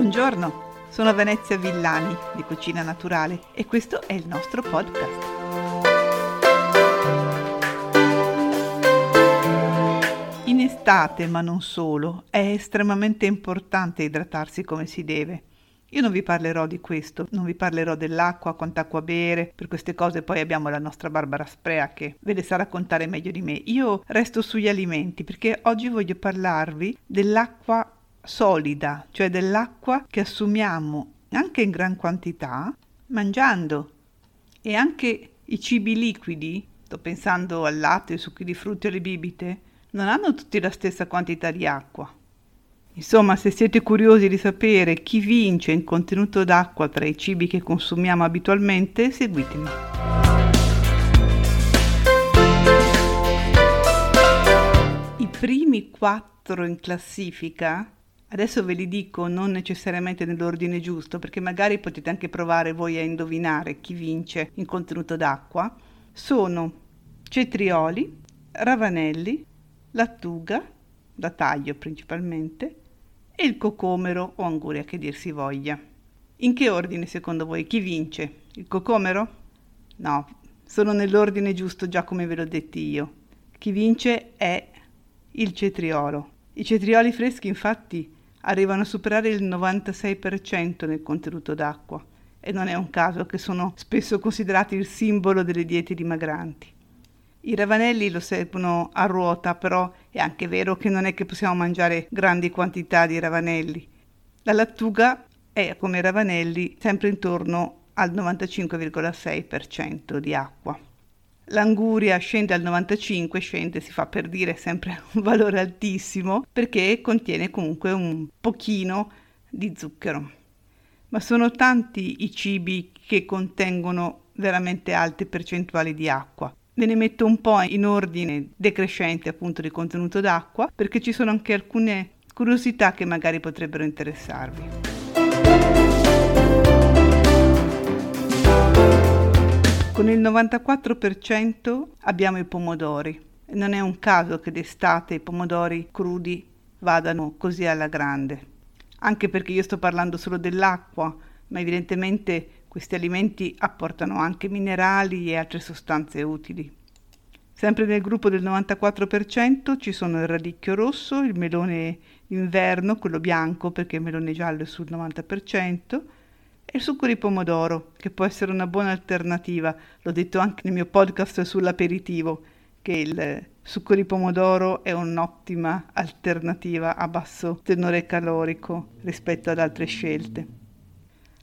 Buongiorno, sono Venezia Villani di Cucina Naturale e questo è il nostro podcast. In estate, ma non solo, è estremamente importante idratarsi come si deve. Io non vi parlerò di questo, non vi parlerò dell'acqua, quant'acqua bere, per queste cose poi abbiamo la nostra Barbara Sprea che ve le sa raccontare meglio di me. Io resto sugli alimenti perché oggi voglio parlarvi dell'acqua solida, cioè dell'acqua che assumiamo anche in gran quantità mangiando e anche i cibi liquidi, sto pensando al latte, ai succhi di frutta e alle bibite, non hanno tutti la stessa quantità di acqua. Insomma, se siete curiosi di sapere chi vince in contenuto d'acqua tra i cibi che consumiamo abitualmente, seguitemi. I primi quattro in classifica, adesso ve li dico non necessariamente nell'ordine giusto, perché magari potete anche provare voi a indovinare chi vince in contenuto d'acqua, sono cetrioli, ravanelli, lattuga, da taglio principalmente, e il cocomero o anguria che dir si voglia. In che ordine secondo voi chi vince? Il cocomero? No, sono nell'ordine giusto già come ve l'ho detto io. Chi vince è il cetriolo. I cetrioli freschi infatti arrivano a superare il 96% nel contenuto d'acqua e non è un caso che sono spesso considerati il simbolo delle diete dimagranti. I ravanelli lo servono a ruota, però è anche vero che non è che possiamo mangiare grandi quantità di ravanelli. La lattuga è, come i ravanelli, sempre intorno al 95,6% di acqua. L'anguria scende al 95, scende, si fa per dire sempre un valore altissimo, perché contiene comunque un pochino di zucchero. Ma sono tanti i cibi che contengono veramente alte percentuali di acqua. Ve ne metto un po' in ordine decrescente appunto di contenuto d'acqua perché ci sono anche alcune curiosità che magari potrebbero interessarvi. Con il 94% abbiamo i pomodori. Non è un caso che d'estate i pomodori crudi vadano così alla grande. Anche perché io sto parlando solo dell'acqua, ma evidentemente questi alimenti apportano anche minerali e altre sostanze utili. Sempre nel gruppo del 94% ci sono il radicchio rosso, il melone inverno, quello bianco perché il melone giallo è sul 90%, e il succo di pomodoro, che può essere una buona alternativa. L'ho detto anche nel mio podcast sull'aperitivo, che il succo di pomodoro è un'ottima alternativa a basso tenore calorico rispetto ad altre scelte.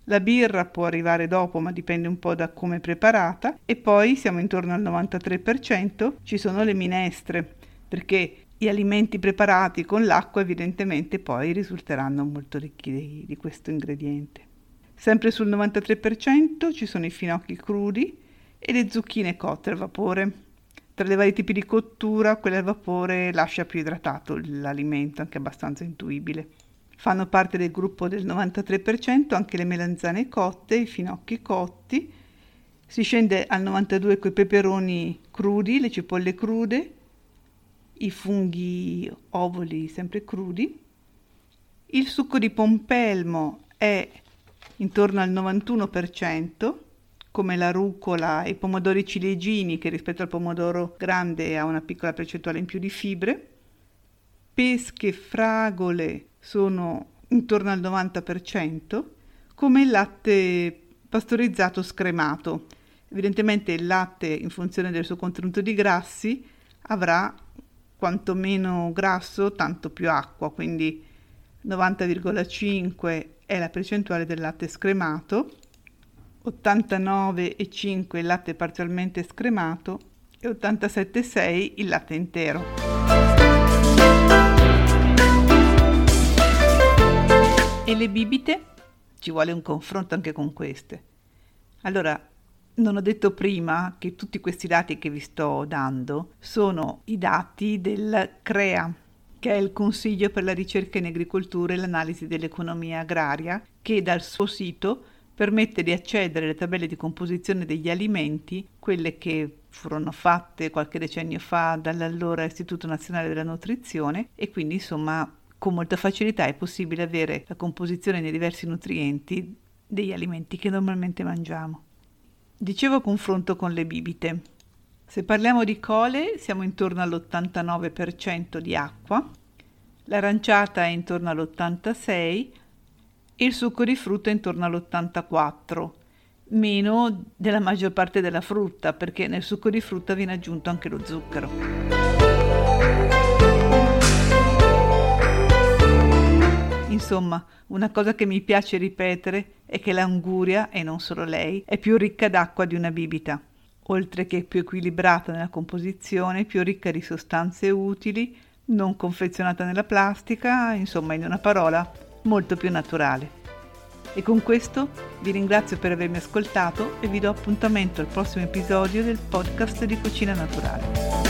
La birra può arrivare dopo, ma dipende un po' da come è preparata. E poi siamo intorno al 93%, ci sono le minestre, perché gli alimenti preparati con l'acqua evidentemente poi risulteranno molto ricchi di, di questo ingrediente. Sempre sul 93% ci sono i finocchi crudi e le zucchine cotte al vapore. Tra i vari tipi di cottura, quella al vapore lascia più idratato l'alimento, anche abbastanza intuibile. Fanno parte del gruppo del 93% anche le melanzane cotte, i finocchi cotti. Si scende al 92% con i peperoni crudi, le cipolle crude, i funghi ovoli sempre crudi. Il succo di pompelmo è intorno al 91%, come la rucola e i pomodori ciliegini, che rispetto al pomodoro grande ha una piccola percentuale in più di fibre. Pesche, fragole, sono intorno al 90%, come il latte pastorizzato scremato. Evidentemente il latte, in funzione del suo contenuto di grassi, avrà quanto meno grasso, tanto più acqua, quindi 90,5 è la percentuale del latte scremato, 89,5 il latte parzialmente scremato e 87,6 il latte intero. E le bibite? Ci vuole un confronto anche con queste. Allora, non ho detto prima che tutti questi dati che vi sto dando sono i dati del CREA, che è il Consiglio per la ricerca in agricoltura e l'analisi dell'economia agraria, che dal suo sito permette di accedere alle tabelle di composizione degli alimenti, quelle che furono fatte qualche decennio fa dall'allora Istituto Nazionale della Nutrizione e quindi insomma con molta facilità è possibile avere la composizione dei diversi nutrienti degli alimenti che normalmente mangiamo. Dicevo confronto con le bibite. Se parliamo di cole siamo intorno all'89% di acqua, l'aranciata è intorno all'86% e il succo di frutta è intorno all'84%, meno della maggior parte della frutta perché nel succo di frutta viene aggiunto anche lo zucchero. Insomma, una cosa che mi piace ripetere è che l'anguria, e non solo lei, è più ricca d'acqua di una bibita, oltre che più equilibrata nella composizione, più ricca di sostanze utili, non confezionata nella plastica, insomma, in una parola, molto più naturale. E con questo vi ringrazio per avermi ascoltato e vi do appuntamento al prossimo episodio del podcast di Cucina Naturale.